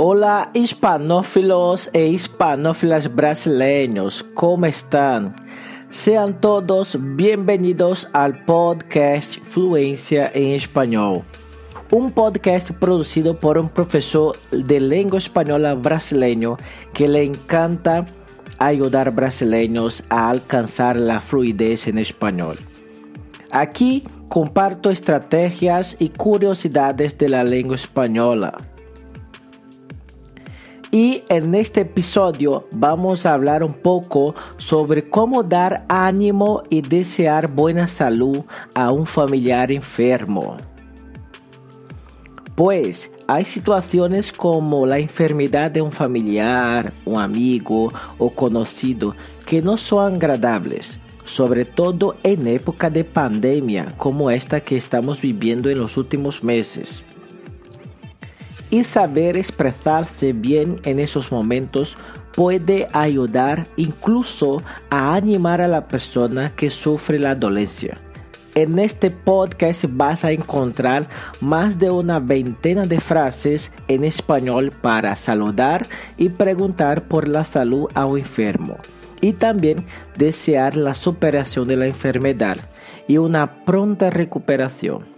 Hola hispanófilos e hispanófilas brasileños, ¿cómo están? Sean todos bienvenidos al podcast Fluencia en Español, un podcast producido por un profesor de lengua española brasileño que le encanta ayudar brasileños a alcanzar la fluidez en español. Aquí comparto estrategias y curiosidades de la lengua española y en este episodio vamos a hablar un poco sobre cómo dar ánimo y desear buena salud a un familiar enfermo. Pues hay situaciones como la enfermedad de un familiar, un amigo o conocido que no son agradables, sobre todo en época de pandemia como esta que estamos viviendo en los últimos meses y saber expresarse bien en esos momentos puede ayudar incluso a animar a la persona que sufre la dolencia. En este podcast vas a encontrar más de una veintena de frases en español para saludar y preguntar por la salud a un enfermo y también desear la superación de la enfermedad y una pronta recuperación.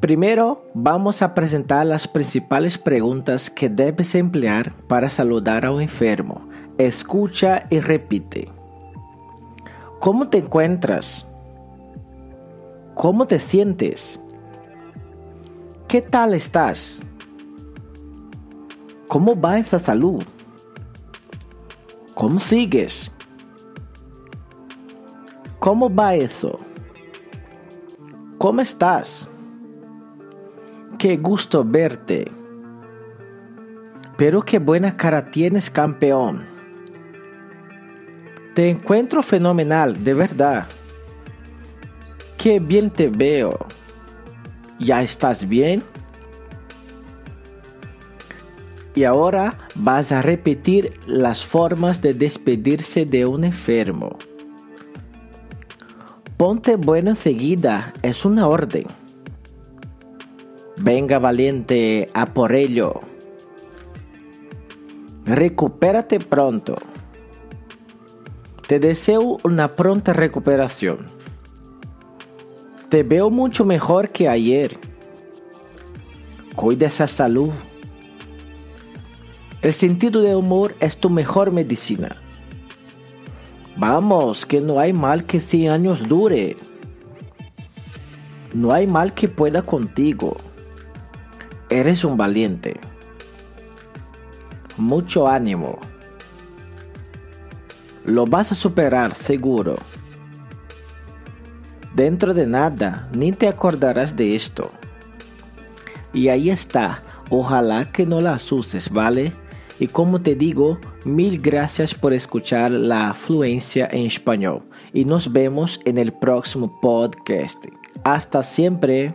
Primero vamos a presentar las principales preguntas que debes emplear para saludar a un enfermo. Escucha y repite. ¿Cómo te encuentras? ¿Cómo te sientes? ¿Qué tal estás? ¿Cómo va esa salud? ¿Cómo sigues? ¿Cómo va eso? ¿Cómo estás? Qué gusto verte. Pero qué buena cara tienes, campeón. Te encuentro fenomenal, de verdad. Qué bien te veo. ¿Ya estás bien? Y ahora vas a repetir las formas de despedirse de un enfermo. Ponte bueno enseguida, es una orden. Venga valiente, a por ello. Recupérate pronto. Te deseo una pronta recuperación. Te veo mucho mejor que ayer. Cuida esa salud. El sentido de humor es tu mejor medicina. Vamos, que no hay mal que 100 años dure. No hay mal que pueda contigo. Eres un valiente. Mucho ánimo. Lo vas a superar seguro. Dentro de nada, ni te acordarás de esto. Y ahí está. Ojalá que no la asustes, ¿vale? Y como te digo, mil gracias por escuchar la fluencia en español. Y nos vemos en el próximo podcast. Hasta siempre.